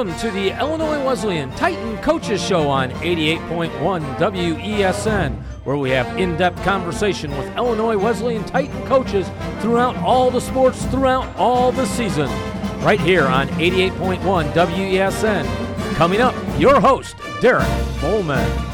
Welcome to the Illinois Wesleyan Titan Coaches Show on 88.1 WESN, where we have in depth conversation with Illinois Wesleyan Titan coaches throughout all the sports, throughout all the season. Right here on 88.1 WESN. Coming up, your host, Derek Bohlmann.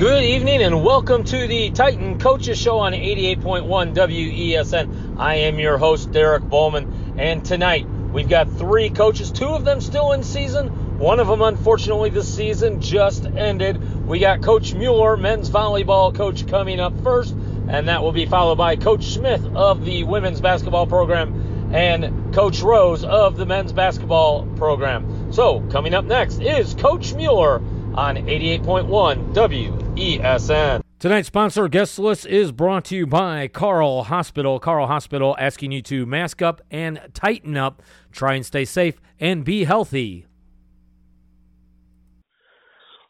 Good evening and welcome to the Titan Coaches Show on 88.1 WESN. I am your host, Derek Bohlmann, and tonight we've got three coaches, two of them still in season. One of them, unfortunately, the season just ended. We got Coach Mueller, men's volleyball coach, coming up first, and that will be followed by Coach Smith of the women's basketball program and Coach Rose of the men's basketball program. So, coming up next is Coach Mueller on 88.1 WESN. Tonight's sponsor guest list is brought to you by Carle Hospital. Carle Hospital asking you to mask up and tighten up. Try and stay safe and be healthy.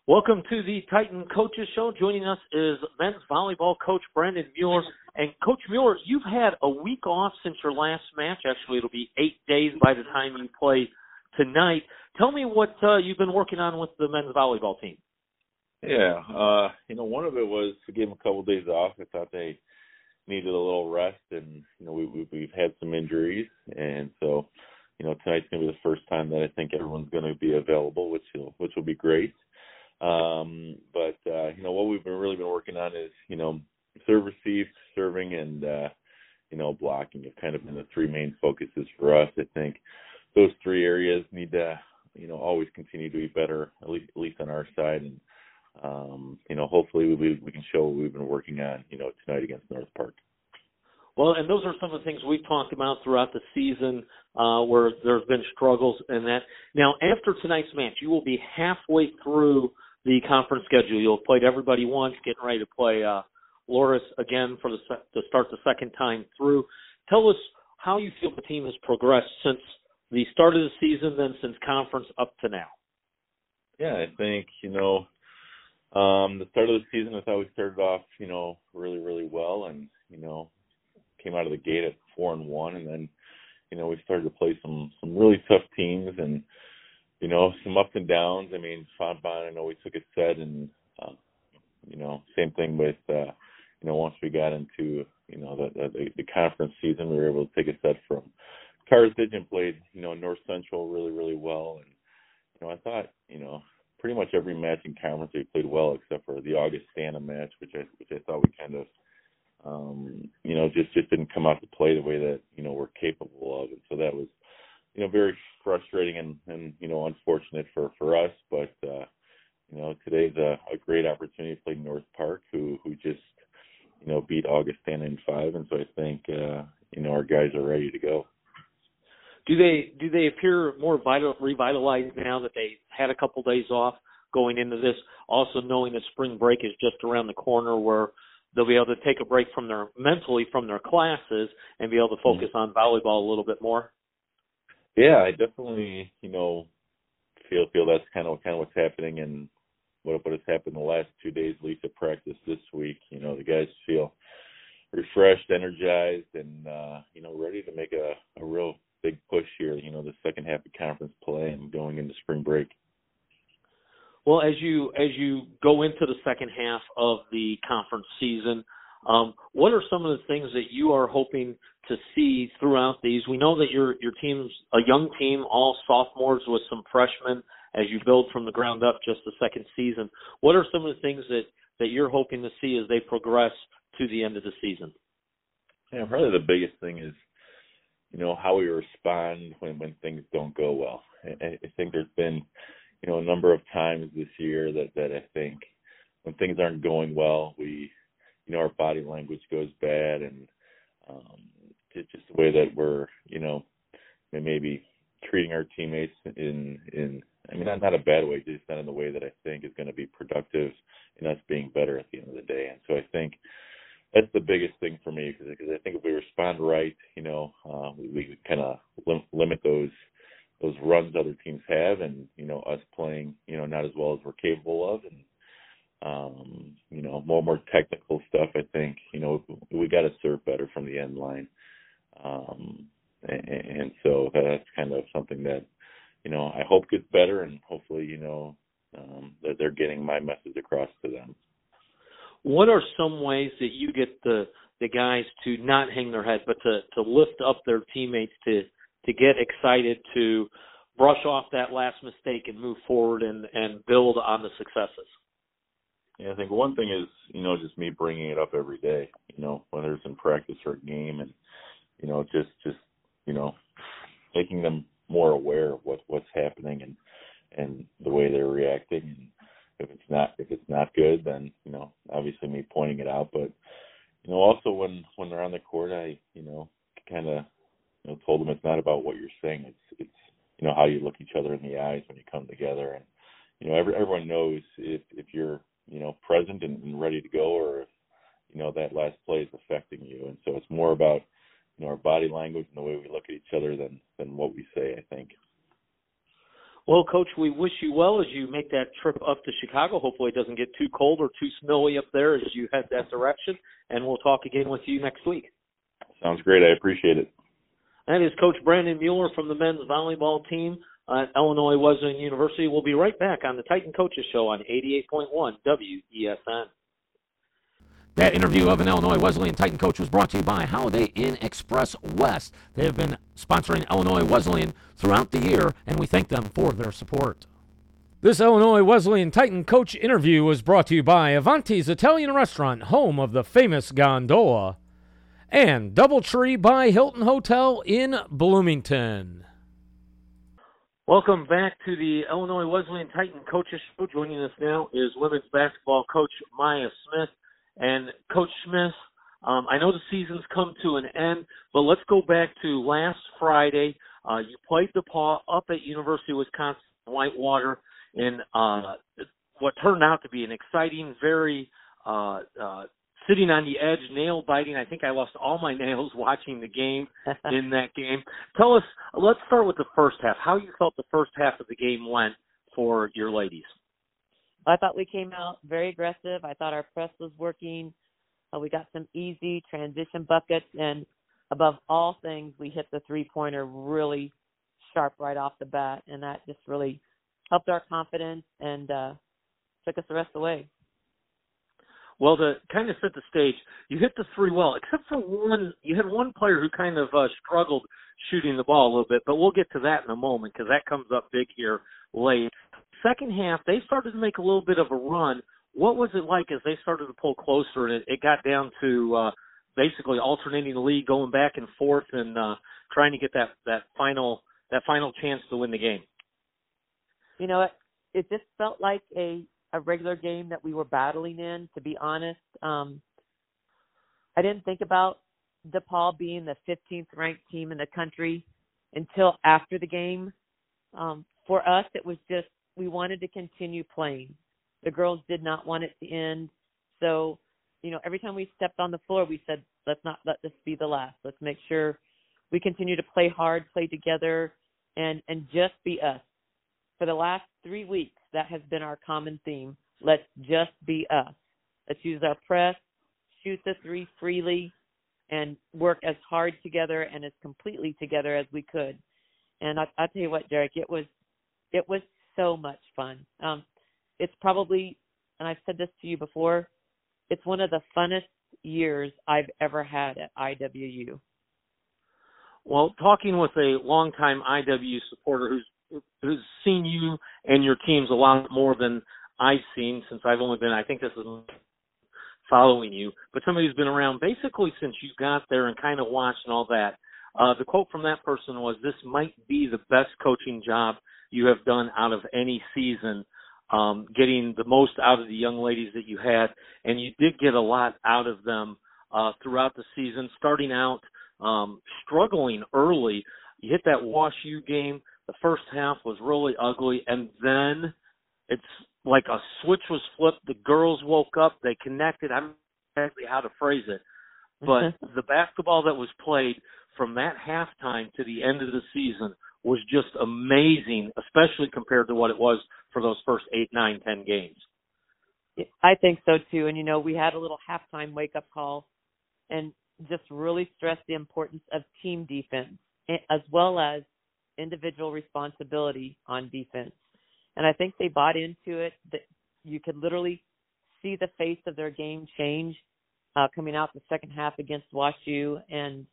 Welcome to the Titan Coaches Show. Joining us is men's volleyball coach Brandon Mueller. And Coach Mueller, you've had a week off since your last match. Actually, it'll be eight days by the time you play tonight. Tell me what uh, you've been working on with the men's volleyball team. Yeah, uh, you know, one of it was to give them a couple of days off. I thought they needed a little rest, and you know, we, we we've had some injuries, and so you know, tonight's gonna be the first time that I think everyone's gonna be available, which will which will be great. Um, but uh, you know, what we've been really been working on is you know, serve receive, serving, and uh, you know, blocking have kind of been the three main focuses for us. I think those three areas need to you know always continue to be better, at least at least on our side, and um, you know, hopefully we we can show what we've been working on, you know, tonight against North Park. Well, and those are some of the things we've talked about throughout the season, uh, where there's been struggles and that. Now, after tonight's match, you will be halfway through the conference schedule. You'll have played everybody once, getting ready to play uh, Loras again for the to start the second time through. Tell us how you feel the team has progressed since the start of the season, then since conference up to now. Yeah, I think you know um, the start of the season, I thought we started off, you know, really, really well, and you know, came out of the gate at four and one, and then, you know, we started to play some some really tough teams, and you know, some ups and downs. I mean, Fontbonne, I know we took a set, and uh, you know, same thing with, uh, you know, once we got into, you know, the the, the conference season, we were able to take a set from Carthage and played, you know, North Central really, really well, and you know, I thought, you know, pretty much every match in conference we played well except for the Augustana match, which I which I thought we kind of um, you know, just just didn't come out to play the way that, you know, we're capable of. And so that was, you know, very frustrating and, and you know, unfortunate for, for us. But uh, you know, today's a, a great opportunity to play North Park who who just, you know, beat Augustana in five and so I think uh, you know, our guys are ready to go do they do they appear more vital, revitalized now that they had a couple days off going into this? Also knowing that spring break is just around the corner, where they'll be able to take a break from their mentally from their classes and be able to mm-hmm. focus on volleyball a little bit more. Yeah, I definitely you know feel feel that's kind of kind of what's happening and what what has happened the last two days, at least at practice this week. You know, the guys feel refreshed, energized, and uh, you know ready to make a, a real big push here, you know, the second half of conference play and going into spring break. Well, as you as you go into the second half of the conference season, um, what are some of the things that you are hoping to see throughout these? We know that your your team's a young team, all sophomores with some freshmen as you build from the ground up just the second season. What are some of the things that that you're hoping to see as they progress to the end of the season? Yeah, probably the biggest thing is you know how we respond when when things don't go well. I, I think there's been you know a number of times this year that that I think when things aren't going well, we you know our body language goes bad and um, it's just the way that we're you know maybe treating our teammates in in I mean not not a bad way, just not in the way that I think is going to be productive in us being better at the end of the day. And so I think that's the biggest thing for me because I think if we respond right, you know, uh, we, we kind of lim- limit those those runs other teams have, and you know, us playing, you know, not as well as we're capable of, and um, you know, more and more technical stuff. I think you know we got to serve better from the end line. Um, and, and so that's kind of something that you know I hope gets better, and hopefully you know um, that they're getting my message across to them. What are some ways that you get the the guys to not hang their head, but to to lift up their teammates to to get excited to brush off that last mistake and move forward and and build on the successes? Yeah, I think one thing is you know just me bringing it up every day. You know whether it's in practice or game, and you know just just you know making them more aware of what what's happening and and the way they're reacting and if it's not if it's not good then you know obviously me pointing it out but you know also when when they're on the court i you know kind of you know told them it's not about what you're saying it's it's you know how you look each other in the eyes when you come together and you know every, everyone knows if if you're you know present and, and ready to go or if you know that last play is affecting you and so it's more about you know our body language and the way we look at each other than than what we say i think well, Coach, we wish you well as you make that trip up to Chicago. Hopefully, it doesn't get too cold or too snowy up there as you head that direction. And we'll talk again with you next week. Sounds great. I appreciate it. That is Coach Brandon Mueller from the men's volleyball team at Illinois Wesleyan University. We'll be right back on the Titan Coaches Show on 88.1 WESN. That interview of an Illinois Wesleyan Titan coach was brought to you by Holiday Inn Express West. They have been sponsoring Illinois Wesleyan throughout the year, and we thank them for their support. This Illinois Wesleyan Titan coach interview was brought to you by Avanti's Italian Restaurant, home of the famous gondola, and Doubletree by Hilton Hotel in Bloomington. Welcome back to the Illinois Wesleyan Titan Coaches Show. Joining us now is women's basketball coach Maya Smith. And Coach Smith, um, I know the season's come to an end, but let's go back to last Friday. Uh, you played DePauw up at University of Wisconsin Whitewater in uh, what turned out to be an exciting, very uh, uh, sitting on the edge, nail biting. I think I lost all my nails watching the game in that game. Tell us, let's start with the first half. How you felt the first half of the game went for your ladies? I thought we came out very aggressive. I thought our press was working. Uh, we got some easy transition buckets, and above all things, we hit the three pointer really sharp right off the bat, and that just really helped our confidence and uh, took us the rest of the way. Well, to kind of set the stage, you hit the three well, except for one. You had one player who kind of uh, struggled shooting the ball a little bit, but we'll get to that in a moment because that comes up big here late second half, they started to make a little bit of a run. What was it like as they started to pull closer and it, it got down to uh, basically alternating the lead, going back and forth, and uh, trying to get that that final that final chance to win the game? You know, it, it just felt like a a regular game that we were battling in. To be honest, um, I didn't think about DePauw being the 15th ranked team in the country until after the game. Um, for us, it was just we wanted to continue playing. The girls did not want it to end. So, you know, every time we stepped on the floor, we said, let's not let this be the last. Let's make sure we continue to play hard, play together, and and just be us. For the last three weeks, that has been our common theme. Let's just be us. Let's use our press, shoot the three freely, and work as hard together and as completely together as we could. And I, I tell you what, Derek, it was it was so much fun. Um, it's probably, and I've said this to you before, it's one of the funnest years I've ever had at IWU. Well, talking with a longtime IW supporter who's who's seen you and your teams a lot more than I've seen since I've only been, I think this is following you, but somebody who's been around basically since you got there and kind of watched and all that. Uh, the quote from that person was, "This might be the best coaching job you have done out of any season, um, getting the most out of the young ladies that you had, and you did get a lot out of them uh, throughout the season. Starting out um, struggling early, you hit that Wash U game. The first half was really ugly, and then it's like a switch was flipped. The girls woke up. They connected. I don't exactly how to phrase it, but mm-hmm. the basketball that was played from that halftime to the end of the season was just amazing, especially compared to what it was for those first eight, nine, ten games. I think so too. And you know, we had a little halftime wake up call and just really stressed the importance of team defense. Eh, as well as individual responsibility on defense. And I think they bought into it that you could literally see the face of their game change uh, coming out the second half against WashU. And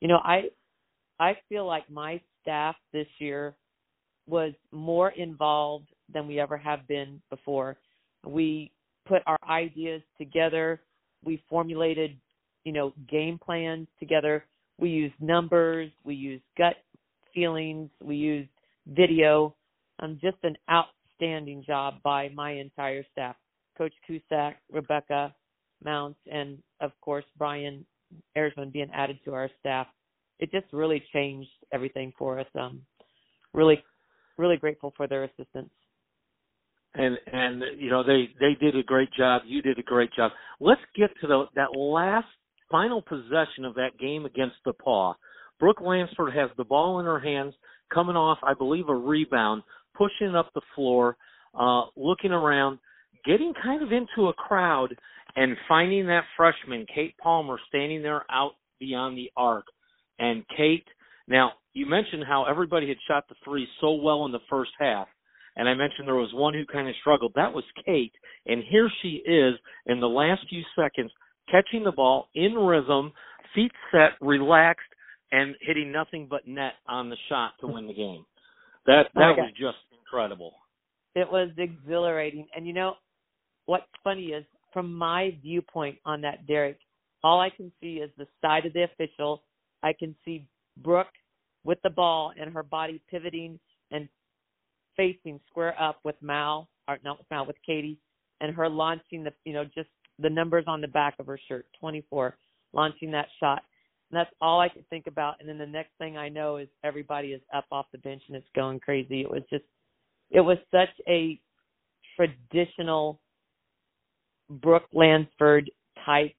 you know, I I feel like my staff this year was more involved than we ever have been before. We put our ideas together. We formulated, you know, game plans together. We used numbers. We used gut feelings. We used video. Um, just an outstanding job by my entire staff. Coach Cusack, Rebecca Mounts, and of course Brian Erzman being added to our staff. It just really changed everything for us. Um, really, really grateful for their assistance. And and you know they they did a great job. You did a great job. Let's get to the that last final possession of that game against DePauw. Brooke Lansford has the ball in her hands, coming off, I believe, a rebound, pushing up the floor, uh, looking around, getting kind of into a crowd, and finding that freshman, Kate Palmer, standing there out beyond the arc. And Kate, now you mentioned how everybody had shot the three so well in the first half. And I mentioned there was one who kind of struggled. That was Kate. And here she is in the last few seconds catching the ball in rhythm, feet set, relaxed, and hitting nothing but net on the shot to win the game. That that was just incredible. It was exhilarating. And you know what's funny is from my viewpoint on that Derek, all I can see is the side of the official. I can see Brooke with the ball and her body pivoting and facing square up with Mal, or not with Mal, with Katie, and her launching the, you know, just the numbers on the back of her shirt, 24, launching that shot. And that's all I could think about. And then the next thing I know is everybody is up off the bench and it's going crazy. It was just, it was such a traditional Brooke Lansford type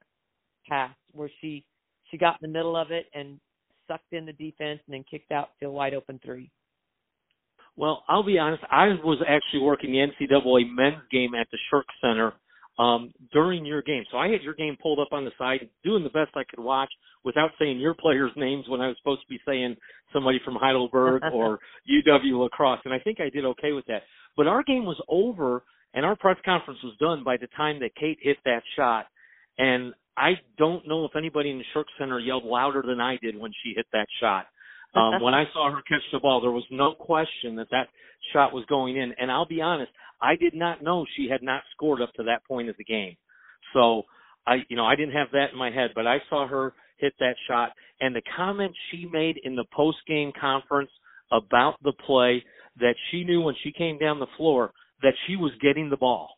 pass where she she got in the middle of it and sucked in the defense and then kicked out to a wide open three. Well, I'll be honest. I was actually working the NCAA men's game at the Shirk Center um, during your game. So I had your game pulled up on the side, doing the best I could watch without saying your players' names when I was supposed to be saying somebody from Heidelberg or UW La Crosse, and I think I did okay with that. But our game was over, and our press conference was done by the time that Kate hit that shot. And I don't know if anybody in the Shirk Center yelled louder than I did when she hit that shot. Um, when I saw her catch the ball, there was no question that that shot was going in. And I'll be honest, I did not know she had not scored up to that point of the game. So I, you know, I didn't have that in my head, but I saw her hit that shot and the comment she made in the post game conference about the play that she knew when she came down the floor that she was getting the ball,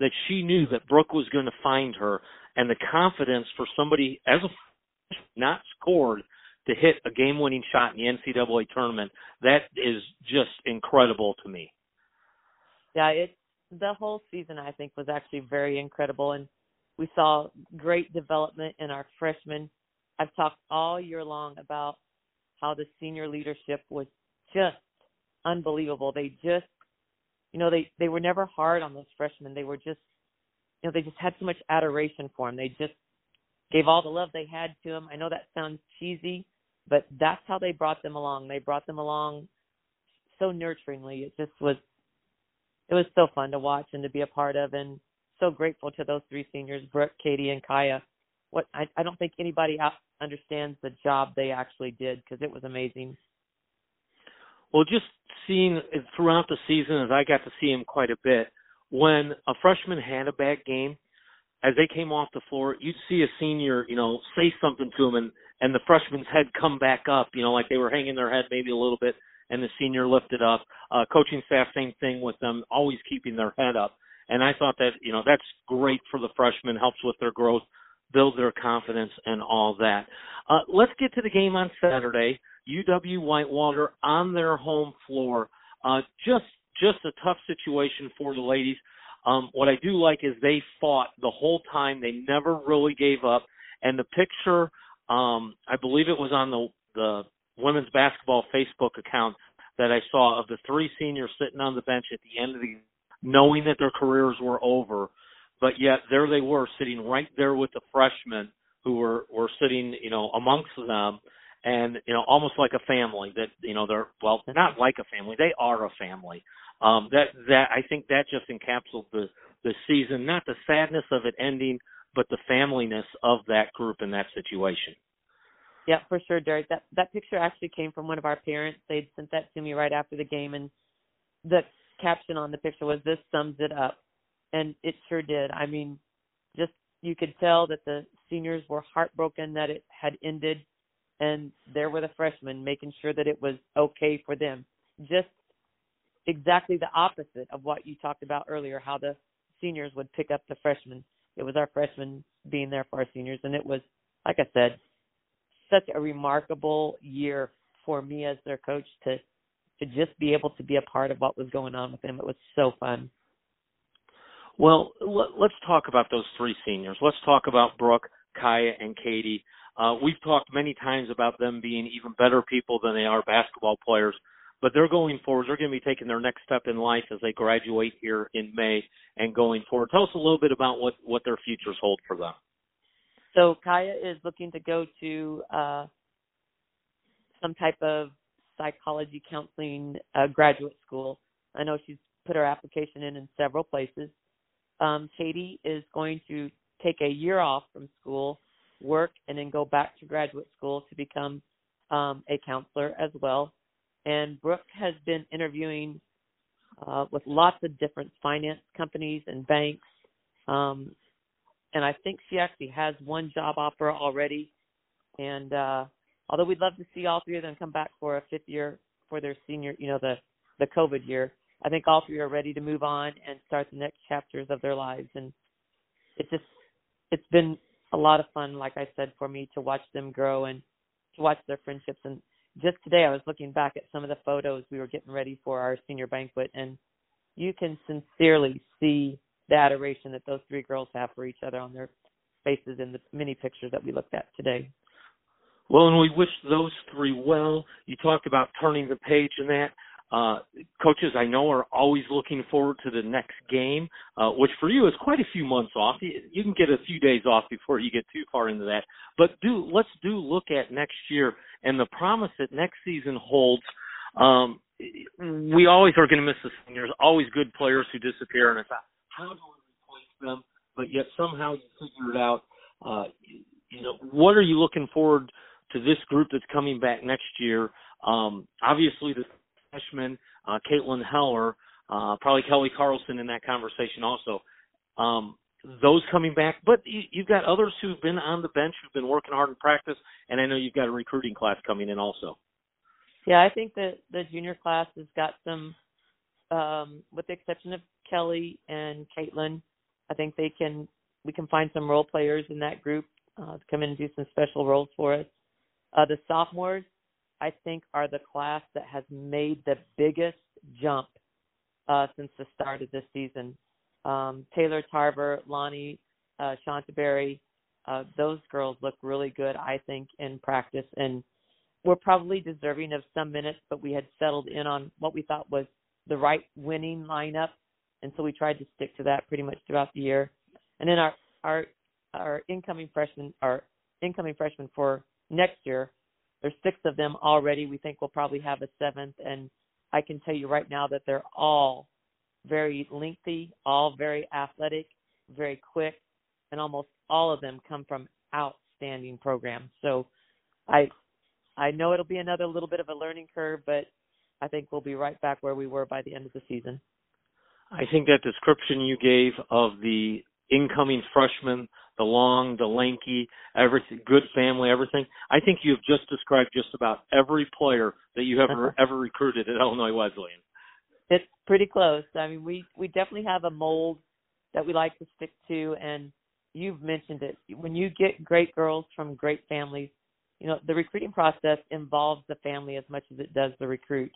that she knew that Brooke was going to find her and the confidence for somebody as a not scored to hit a game winning shot in the NCAA tournament, that is just incredible to me. Yeah, it the whole season I think was actually very incredible and we saw great development in our freshmen. I've talked all year long about how the senior leadership was just unbelievable. They just you know, they they were never hard on those freshmen. They were just you know, they just had so much adoration for them. They just gave all the love they had to them. I know that sounds cheesy, but that's how they brought them along. They brought them along so nurturingly. It just was it was so fun to watch and to be a part of and so grateful to those three seniors, Brooke, Katie and Kaya. What I, I don't think anybody understands the job they actually did because it was amazing. Well, just seeing throughout the season as I got to see him quite a bit, when a freshman had a bad game, as they came off the floor, you'd see a senior, you know, say something to him and and the freshman's head come back up, you know, like they were hanging their head maybe a little bit, and the senior lifted up. Uh, coaching staff, same thing with them, always keeping their head up. And I thought that, you know, that's great for the freshmen, helps with their growth, build their confidence, and all that. Uh, let's get to the game on Saturday. UW Whitewater on their home floor. Uh, just just a tough situation for the ladies. Um, what I do like is they fought the whole time. They never really gave up. And the picture um, I believe it was on the the women's basketball Facebook account that I saw of the three seniors sitting on the bench at the end of the knowing that their careers were over, but yet there they were sitting right there with the freshmen who were were sitting, you know, amongst them and you know almost like a family that you know they're well they're not like a family. They are a family. Um that that i think that just encapsulates the the season not the sadness of it ending but the familyness of that group in that situation yeah for sure derek that that picture actually came from one of our parents they'd sent that to me right after the game and the caption on the picture was this sums it up and it sure did i mean just you could tell that the seniors were heartbroken that it had ended and there were the freshmen making sure that it was okay for them. Just exactly the opposite of what you talked about earlier, how the seniors would pick up the freshmen. It was our freshmen being there for our seniors, and it was, like I said, such a remarkable year for me as their coach to to just be able to be a part of what was going on with them. It was so fun. Well, let's talk about those three seniors. Let's talk about Brooke, Kaya, and Katie. Uh, we've talked many times about them being even better people than they are basketball players, but they're going forward. They're going to be taking their next step in life as they graduate here in May and going forward. Tell us a little bit about what what their futures hold for them. So Kaya is looking to go to uh, some type of psychology counseling uh, graduate school. I know she's put her application in in several places. Um, Katie is going to take a year off from school work and then go back to graduate school to become um, a counselor as well. And Brooke has been interviewing uh, with lots of different finance companies and banks. Um, and I think she actually has one job offer already. And uh, although we'd love to see all three of them come back for a fifth year for their senior, you know, the the COVID year, I think all three are ready to move on and start the next chapters of their lives. And it's just it's been a lot of fun, like I said, for me to watch them grow and to watch their friendships. And just today, I was looking back at some of the photos we were getting ready for our senior banquet, and you can sincerely see the adoration that those three girls have for each other on their faces in the many pictures that we looked at today. Well, and we wish those three well. You talked about turning the page in that. Uh, coaches I know are always looking forward to the next game, uh, which for you is quite a few months off. You, you can get a few days off before you get too far into that. But do let's do look at next year and the promise that next season holds. Um, we always are going to miss the seniors. Always good players who disappear, and it's how do we replace them? But yet somehow you figure it out. Uh, you know, what are you looking forward to this group that's coming back next year? Um, obviously, the freshman, uh, Caitlin Heller, uh, probably Kelly Carlson in that conversation also. Um, those coming back, but you, you've got others who've been on the bench, who've been working hard in practice, and I know you've got a recruiting class coming in also. Yeah, I think that the junior class has got some, um, with the exception of Kelly and Caitlin, I think they can we can find some role players in that group uh, to come in and do some special roles for us. Uh, the sophomores, I think, are the class that has made the biggest jump uh, since the start of this season. Um, Taylor Tarver, Lonnie uh, Shantaberry, uh, those girls look really good, I think, in practice. And we're probably deserving of some minutes, but we had settled in on what we thought was the right winning lineup. And so we tried to stick to that pretty much throughout the year. And then our our our incoming freshmen, our incoming freshmen for next year there's six of them already. We think we'll probably have a seventh, and I can tell you right now that they're all very lengthy, all very athletic, very quick, and almost all of them come from outstanding programs. So I I know it'll be another little bit of a learning curve, but I think we'll be right back where we were by the end of the season. I think that description you gave of the incoming freshmen, the long, the lanky, everything, good family, everything. I think you've just described just about every player that you have ever, ever recruited at Illinois Wesleyan. It's pretty close. I mean, we we definitely have a mold that we like to stick to, and you've mentioned it. When you get great girls from great families, you know the recruiting process involves the family as much as it does the recruit.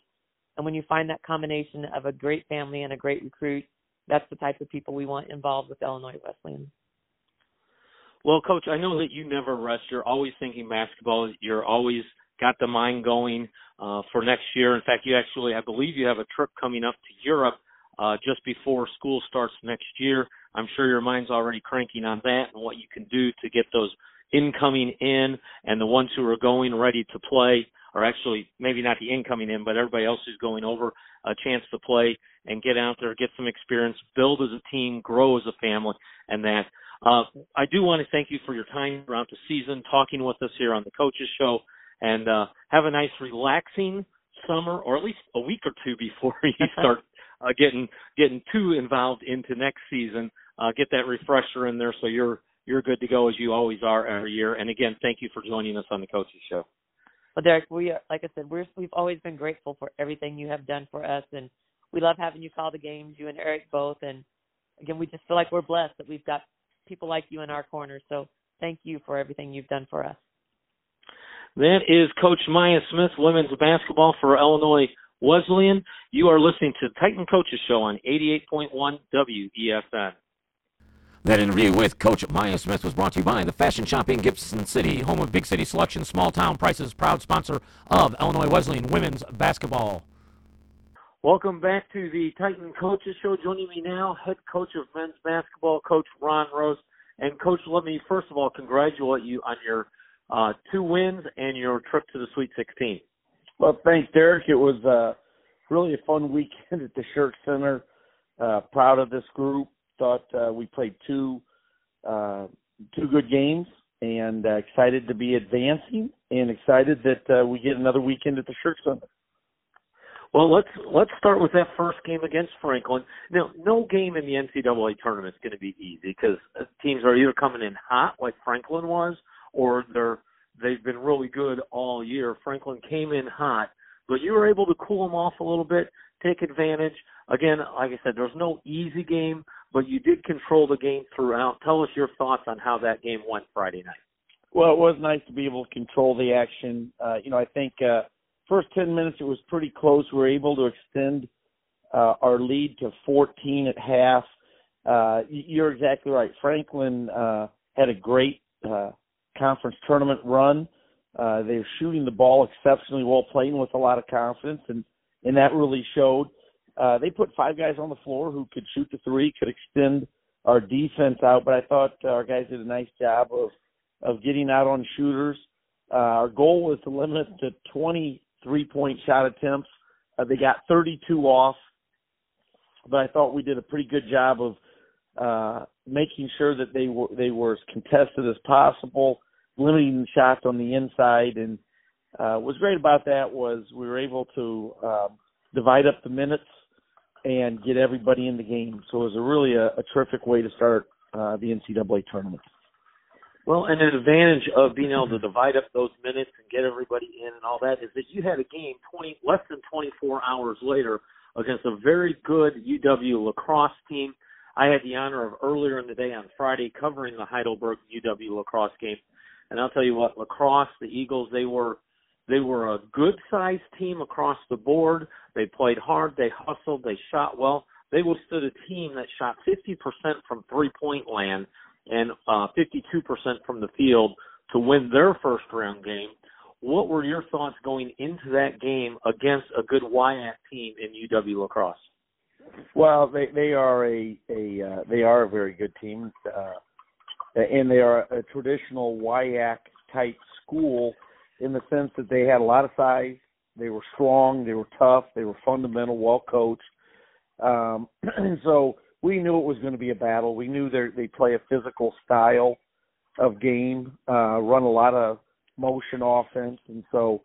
And when you find that combination of a great family and a great recruit, that's the type of people we want involved with Illinois Wesleyan. Well, coach, I know that you never rest. You're always thinking basketball. You're always got the mind going uh, for next year. In fact, you actually, I believe, you have a trip coming up to Europe uh, just before school starts next year. I'm sure your mind's already cranking on that and what you can do to get those incoming in and the ones who are going ready to play, or actually maybe not the incoming in, but everybody else who's going over a chance to play and get out there, get some experience, build as a team, grow as a family, and that. Uh, I do want to thank you for your time throughout the season, talking with us here on the Coaches Show, and uh, have a nice, relaxing summer, or at least a week or two before you start uh, getting getting too involved into next season. Uh, get that refresher in there so you're you're good to go as you always are every year. And again, thank you for joining us on the Coaches Show. Well, Derek, we are, like I said, we're, we've always been grateful for everything you have done for us, and we love having you call the games, you and Eric both. And again, we just feel like we're blessed that we've got people like you in our corner. So thank you for everything you've done for us. That is Coach Maya Smith, women's basketball for Illinois Wesleyan. You are listening to Titan Coaches Show on 88.1 WESN. That interview with Coach Maya Smith was brought to you by the Fashion Shopping Gibson City, home of big city selection, small town prices, proud sponsor of Illinois Wesleyan women's basketball. Welcome back to the Titan Coaches Show. Joining me now, head coach of men's basketball, Coach Ron Rose. And Coach, let me first of all congratulate you on your uh, two wins and your trip to the Sweet 16. Well, thanks, Derek. It was uh, really a fun weekend at the Shirk Center. Uh, proud of this group. Thought uh, we played two uh, two good games, and uh, excited to be advancing, and excited that uh, we get another weekend at the Shirk Center. Well, let's let's start with that first game against Franklin. Now, no game in the NCAA tournament is going to be easy because teams are either coming in hot, like Franklin was, or they're they've been really good all year. Franklin came in hot, but you were able to cool them off a little bit, take advantage. Again, like I said, there's no easy game, but you did control the game throughout. Tell us your thoughts on how that game went Friday night. Well, it was nice to be able to control the action. Uh, you know, I think uh, first 10 minutes it was pretty close. We were able to extend uh, our lead to 14 at half. Uh, you're exactly right. Franklin uh, had a great uh, conference tournament run. Uh, they were shooting the ball exceptionally well, playing with a lot of confidence, and and that really showed. Uh, they put five guys on the floor who could shoot the three, could extend our defense out. But I thought our guys did a nice job of of getting out on shooters. Uh, our goal was to limit it to 20 three point shot attempts. Uh, they got 32 off, but I thought we did a pretty good job of uh, making sure that they were they were as contested as possible, limiting shots on the inside. And uh, what's great about that was we were able to uh, divide up the minutes and get everybody in the game. So it was a really a, a terrific way to start uh, the NCAA tournament. Well, and an advantage of being able to divide up those minutes and get everybody in and all that is that you had a game 20 less than 24 hours later against a very good UW La Crosse team. I had the honor of earlier in the day on Friday covering the Heidelberg UW La Crosse game, and I'll tell you what, La Crosse, the Eagles, they were they were a good sized team across the board. They played hard, they hustled, they shot well. They withstood a team that shot 50% from three point land and uh, 52% from the field to win their first round game. What were your thoughts going into that game against a good WIAC team in UW La Crosse? Well, they they are a a uh, they are a very good team, uh, and they are a traditional WIAC type school in the sense that they had a lot of size, they were strong, they were tough, they were fundamental, well coached, um, and so we knew it was going to be a battle. We knew they play a physical style of game, uh, run a lot of motion offense, and so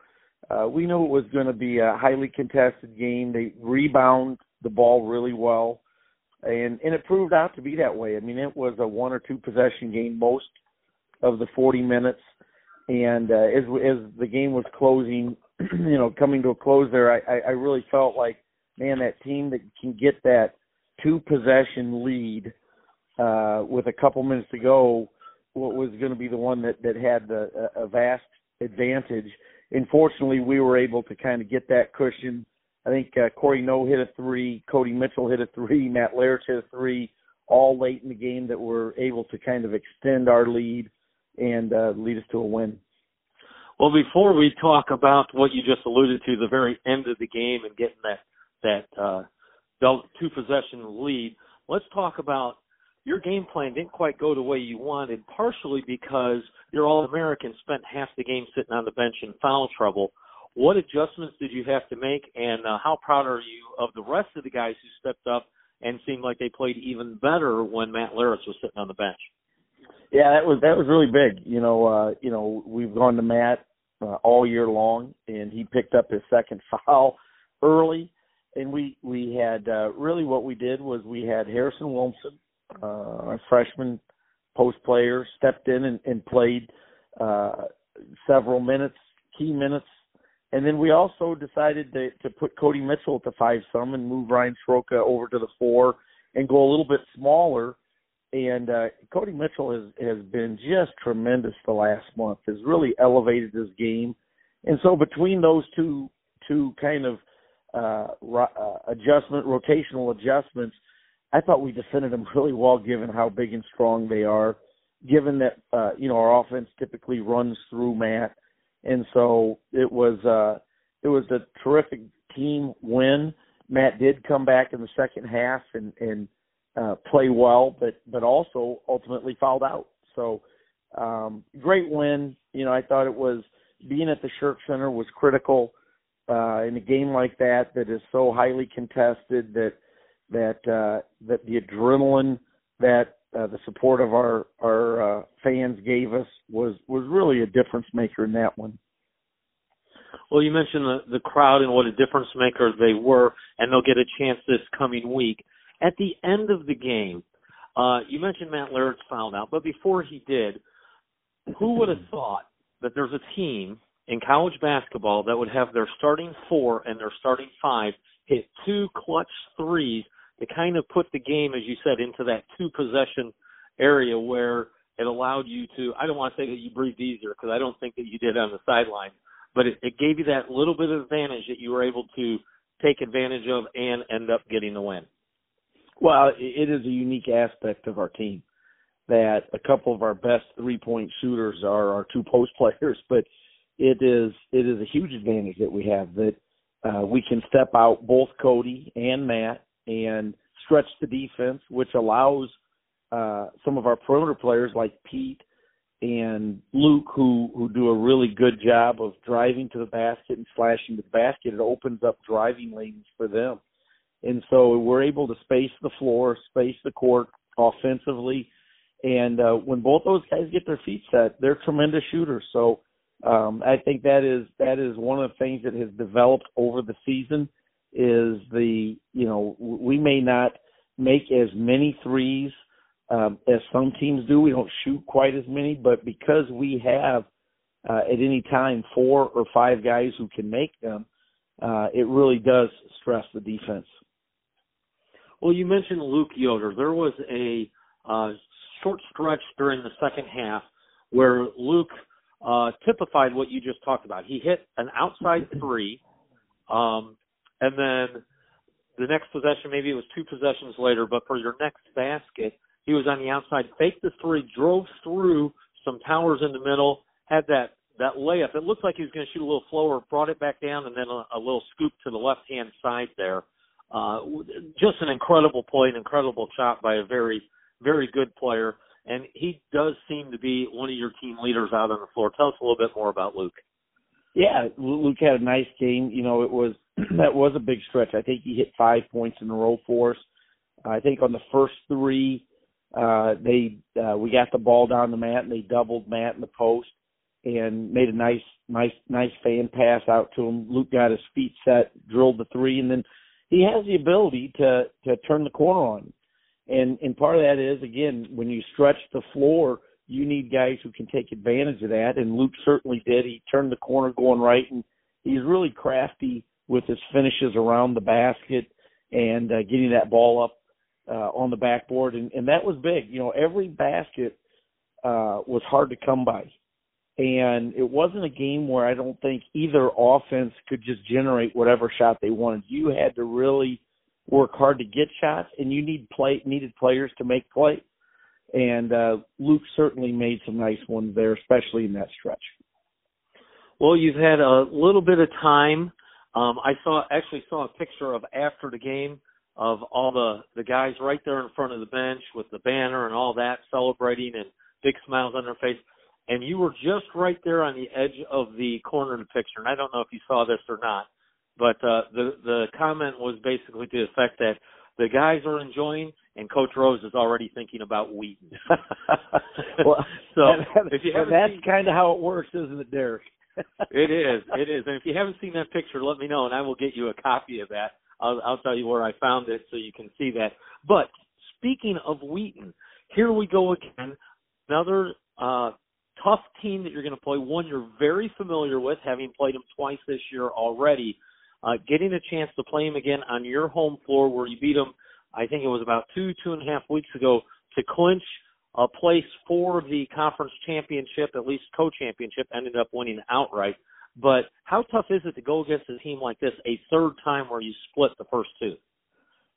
uh, we knew it was going to be a highly contested game. They rebound the ball really well, and and it proved out to be that way. I mean, it was a one or two possession game most of the 40 minutes, and uh, as as the game was closing, you know, coming to a close there, I I really felt like man, that team that can get that two possession lead uh, with a couple minutes to go what was going to be the one that that had the, a, vast advantage. Unfortunately, we were able to kind of get that cushion. I think uh, Corey No hit a three, Cody Mitchell hit a three, Matt Laird hit a three, all late in the game that were able to kind of extend our lead and uh, lead us to a win. Well, before we talk about what you just alluded to, the very end of the game and getting that that uh, two possession lead. Let's talk about your game plan didn't quite go the way you wanted, partially because your All American spent half the game sitting on the bench in foul trouble. What adjustments did you have to make, and uh, how proud are you of the rest of the guys who stepped up and seemed like they played even better when Matt Leritz was sitting on the bench? Yeah, that was that was really big. You know, uh, you know, we've gone to Matt uh, all year long, and he picked up his second foul early, and we we had uh, really what we did was we had Harrison Wilson, uh, our freshman post player, stepped in and, and played uh, several minutes, key minutes, and then we also decided to to put Cody Mitchell at the five some and move Ryan Soroka over to the four and go a little bit smaller and uh, Cody Mitchell has has been just tremendous the last month. Has really elevated his game, and so between those two two kind of uh, ro- uh, adjustment rotational adjustments, I thought we defended them really well, given how big and strong they are. Given that uh, you know our offense typically runs through Matt, and so it was uh, it was a terrific team win. Matt did come back in the second half and and uh, play well, but but also ultimately fouled out. So um, great win. You know, I thought it was being at the Shirk Center was critical uh, in a game like that that is so highly contested that that uh, that the adrenaline that uh, the support of our our uh, fans gave us was was really a difference maker in that one. Well, you mentioned the the crowd and what a difference maker they were, and they'll get a chance this coming week. At the end of the game, uh, you mentioned Matt Leritz fouled out, but before he did, who would have thought that there's a team in college basketball that would have their starting four and their starting five hit two clutch threes to kind of put the game, as you said, into that two possession area where it allowed you to, I don't want to say that you breathed easier because I don't think that you did on the sideline, but it, it gave you that little bit of advantage that you were able to take advantage of and end up getting the win. Well, it is a unique aspect of our team that a couple of our best three point shooters are our two post players, but it is it is a huge advantage that we have that uh, we can step out both Cody and Matt and stretch the defense, which allows uh, some of our perimeter players like Pete and Luke, who who do a really good job of driving to the basket and slashing to the basket. It opens up driving lanes for them and so we're able to space the floor, space the court offensively. And uh, when both those guys get their feet set, they're tremendous shooters. So um, I think that is that is one of the things that has developed over the season. Is the you know we may not make as many threes um, as some teams do. We don't shoot quite as many, but because we have uh, at any time four or five guys who can make them, uh, it really does stress the defense. Well, you mentioned Luke Yoder. There was a uh, short stretch during the second half where Luke uh, typified what you just talked about. He hit an outside three, um, and then the next possession, maybe it was two possessions later, but for your next basket, he was on the outside, faked the three, drove through some towers in the middle, had that that layup. It looked like he was going to shoot a little flower, brought it back down, and then a, a little scoop to the left hand side there. Uh, just an incredible play, an incredible shot by a very, very good player. And he does seem to be one of your team leaders out on the floor. Tell us a little bit more about Luke. Yeah, Luke had a nice game. You know, it was that was a big stretch. I think he hit five points in a row for us. I think on the first three, uh, they uh, we got the ball down the mat and they doubled Matt in the post and made a nice, nice, nice fan pass out to him. Luke got his feet set, drilled the three, and then he has the ability to to turn the corner on And and part of that is again when you stretch the floor, you need guys who can take advantage of that. And Luke certainly did. He turned the corner going right, and he's really crafty with his finishes around the basket and uh, getting that ball up uh, on the backboard. And, and that was big. You know, every basket uh, was hard to come by and it wasn't a game where I don't think either offense could just generate whatever shot they wanted. You had to really work hard to get shots, and you need play needed players to make plays. And uh, Luke certainly made some nice ones there, especially in that stretch. Well, you've had a little bit of time. Um, I saw actually saw a picture of after the game of all the the guys right there in front of the bench with the banner and all that celebrating and big smiles on their face and you were just right there on the edge of the corner of the picture and I don't know if you saw this or not but uh the the comment was basically to the effect that the guys are enjoying and coach Rose is already thinking about Wheaton. well, so if you that's seen, kind of how it works, isn't it, Derek? it is. It is. And if you haven't seen that picture, let me know and I will get you a copy of that. I'll, I'll tell you where I found it so you can see that. But speaking of Wheaton, here we go again. Another uh, team that you're going to play. One you're very familiar with, having played them twice this year already. Uh, getting a chance to play them again on your home floor where you beat them, I think it was about two, two and a half weeks ago, to clinch a place for the conference championship, at least co-championship, ended up winning outright. But how tough is it to go against a team like this a third time where you split the first two?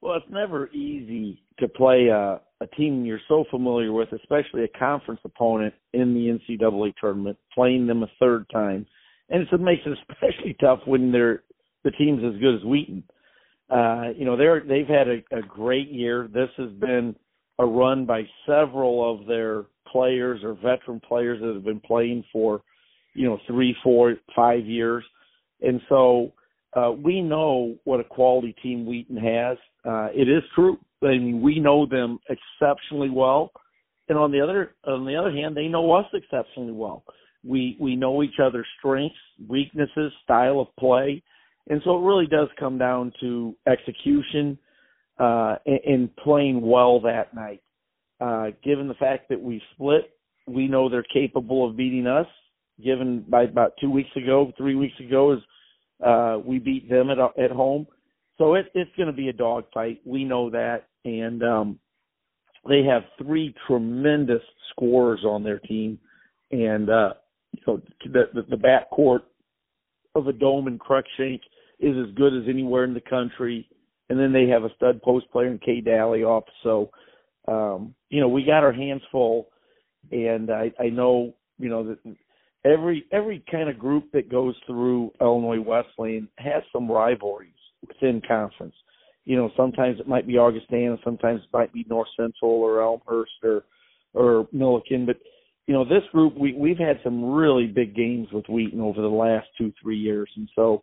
Well, it's never easy to play a, a team you're so familiar with, especially a conference opponent in the NCAA tournament, playing them a third time. And it makes it especially tough when they're the team's as good as Wheaton. Uh, you know, they're they've had a, a great year. This has been a run by several of their players or veteran players that have been playing for, you know, three, four, five years. And so uh, we know what a quality team Wheaton has. Uh, it is true. I mean, we know them exceptionally well, and on the other on the other hand, they know us exceptionally well. We we know each other's strengths, weaknesses, style of play, and so it really does come down to execution uh, and, and playing well that night. Uh, given the fact that we split, we know they're capable of beating us. Given by about two weeks ago, three weeks ago, is uh, we beat them at at home, so it, it's going to be a dogfight. We know that, and um, they have three tremendous scorers on their team, and uh, know the the, the back court of a dome and Cruikshank is as good as anywhere in the country. And then they have a stud post player in K Daly off. So, um, you know, we got our hands full, and I, I know, you know, that every every kind of group that goes through Illinois Wesleyan has some rivalries within conference. You know, sometimes it might be Augustana, sometimes it might be North Central or Elmhurst or or Millikin, but you know, this group we we've had some really big games with Wheaton over the last two three years, and so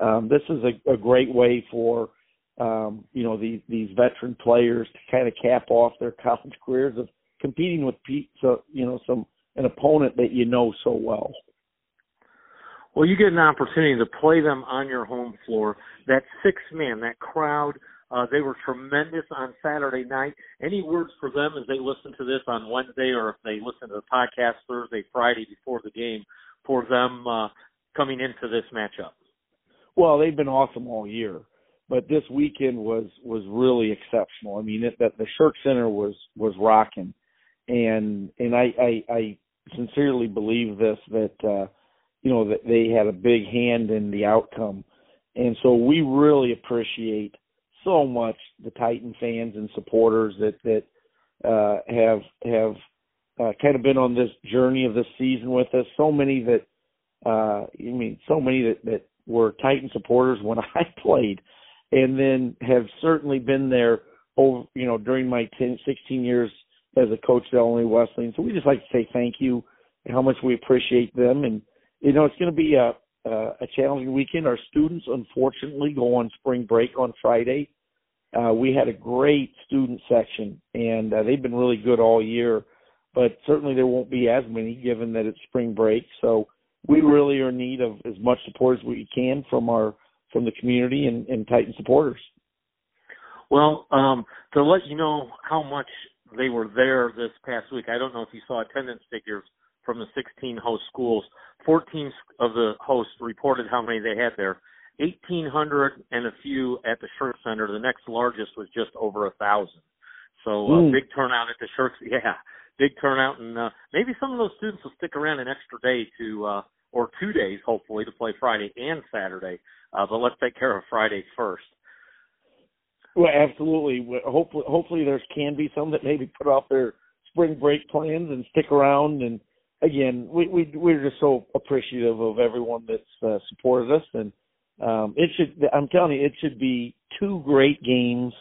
um, this is a, a great way for um, you know these these veteran players to kind of cap off their college careers of competing with Pete, so you know some an opponent that you know so well. Well, you get an opportunity to play them on your home floor. That six man, that crowd, uh, they were tremendous on Saturday night. Any words for them as they listen to this on Wednesday, or if they listen to the podcast Thursday, Friday before the game, for them uh, coming into this matchup? Well, they've been awesome all year, but this weekend was was really exceptional. I mean, it, that the Shirk Center was was rocking, and and I, I I sincerely believe this that uh, you know that they had a big hand in the outcome, and so we really appreciate so much the Titan fans and supporters that that uh, have have uh, kind of been on this journey of this season with us. So many that uh, I mean, so many that that were Titan supporters when I played, and then have certainly been there over you know during my 10, 16 years as a coach at Illinois Wesleyan. So we just like to say thank you and how much we appreciate them. And you know it's going to be a a challenging weekend. Our students unfortunately go on spring break on Friday. Uh, we had a great student section, and uh, they've been really good all year. But certainly there won't be as many given that it's spring break. So we really are in need of as much support as we can from our from the community and, and Titan supporters. Well, um, to let you know how much they were there this past week, I don't know if you saw attendance figures from the 16 host schools. 14 of the hosts reported how many they had there. 1,800 and a few at the Shirk Center. The next largest was just over a thousand. So uh, mm. big turnout at the Shirk. Yeah, big turnout, and uh, maybe some of those students will stick around an extra day to uh, or two days, hopefully, to play Friday and Saturday. Uh, but let's take care of Friday first. Well, absolutely. Hopefully, hopefully there can be some that maybe put off their spring break plans and stick around. And again, we, we we're just so appreciative of everyone that's uh, supported us. And um, it should, I'm telling you, it should be two great games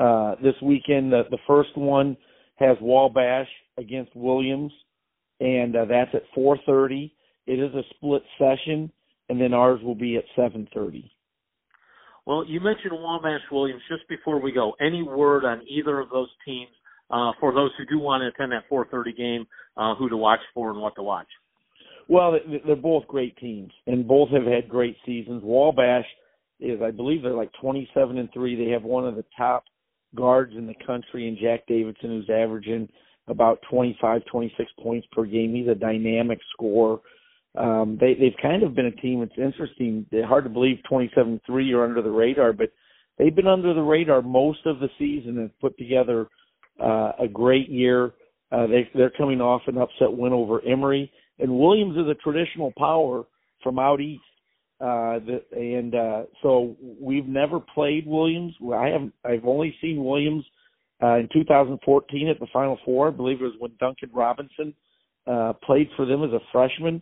uh, this weekend. The, the first one has Wabash against Williams, and uh, that's at 4:30. It is a split session, and then ours will be at 7:30. Well, you mentioned Wabash Williams just before we go. Any word on either of those teams uh, for those who do want to attend that 4:30 game? Uh, who to watch for and what to watch? Well, they're both great teams, and both have had great seasons. Wabash is, I believe, they're like 27 and three. They have one of the top guards in the country, and Jack Davidson, who's averaging about 25, 26 points per game. He's a dynamic scorer. Um, they, they've kind of been a team. It's interesting. They're hard to believe 27 3 are under the radar, but they've been under the radar most of the season and put together uh, a great year. Uh, they, they're coming off an upset win over Emory, and Williams is a traditional power from out east. Uh, the, and uh, so we've never played Williams. I haven't. I've only seen Williams uh, in 2014 at the Final Four. I believe it was when Duncan Robinson uh, played for them as a freshman.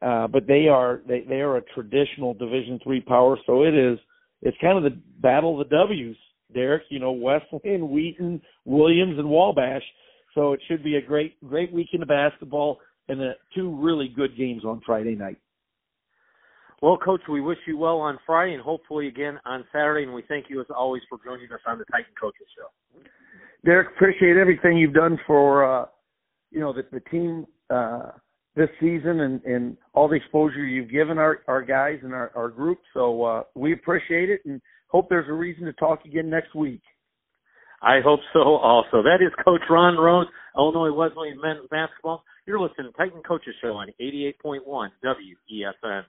Uh, but they are they, they are a traditional Division three power, so it is it's kind of the battle of the W's, Derek. You know, Wesleyan, Wheaton, Williams, and Wabash. So it should be a great great weekend of basketball and uh, two really good games on Friday night. Well, Coach, we wish you well on Friday and hopefully again on Saturday, and we thank you as always for joining us on the Titan Coaches Show. Derek, appreciate everything you've done for uh, you know the, the team uh, this season and, and all the exposure you've given our, our guys and our, our group. So uh, we appreciate it and hope there's a reason to talk again next week. I hope so also. That is Coach Ron Rose, Illinois Wesleyan men's basketball. You're listening to Titan Coaches Show on 88.1 WESN.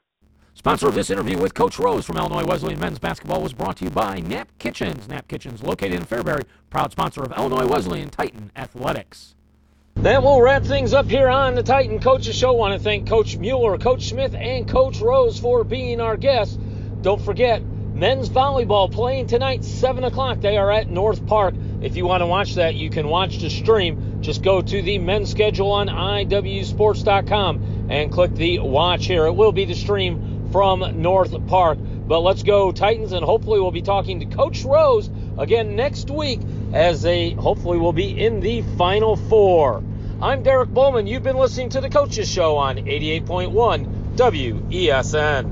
Sponsor of this interview with Coach Rose from Illinois Wesleyan men's basketball was brought to you by Knapp Kitchens. Knapp Kitchens, located in Fairbury, proud sponsor of Illinois Wesleyan Titan Athletics. That will wrap things up here on the Titan Coaches Show. I want to thank Coach Mueller, Coach Smith, and Coach Rose for being our guests. Don't forget, men's volleyball playing tonight, 7 o'clock. They are at North Park. If you want to watch that, you can watch the stream. Just go to the men's schedule on iwsports.com and click the watch here. It will be the stream from North Park. But let's go, Titans, and hopefully we'll be talking to Coach Rose again next week as they hopefully will be in the Final Four. I'm Derek Bohlmann. You've been listening to the Coaches Show on 88.1 WESN.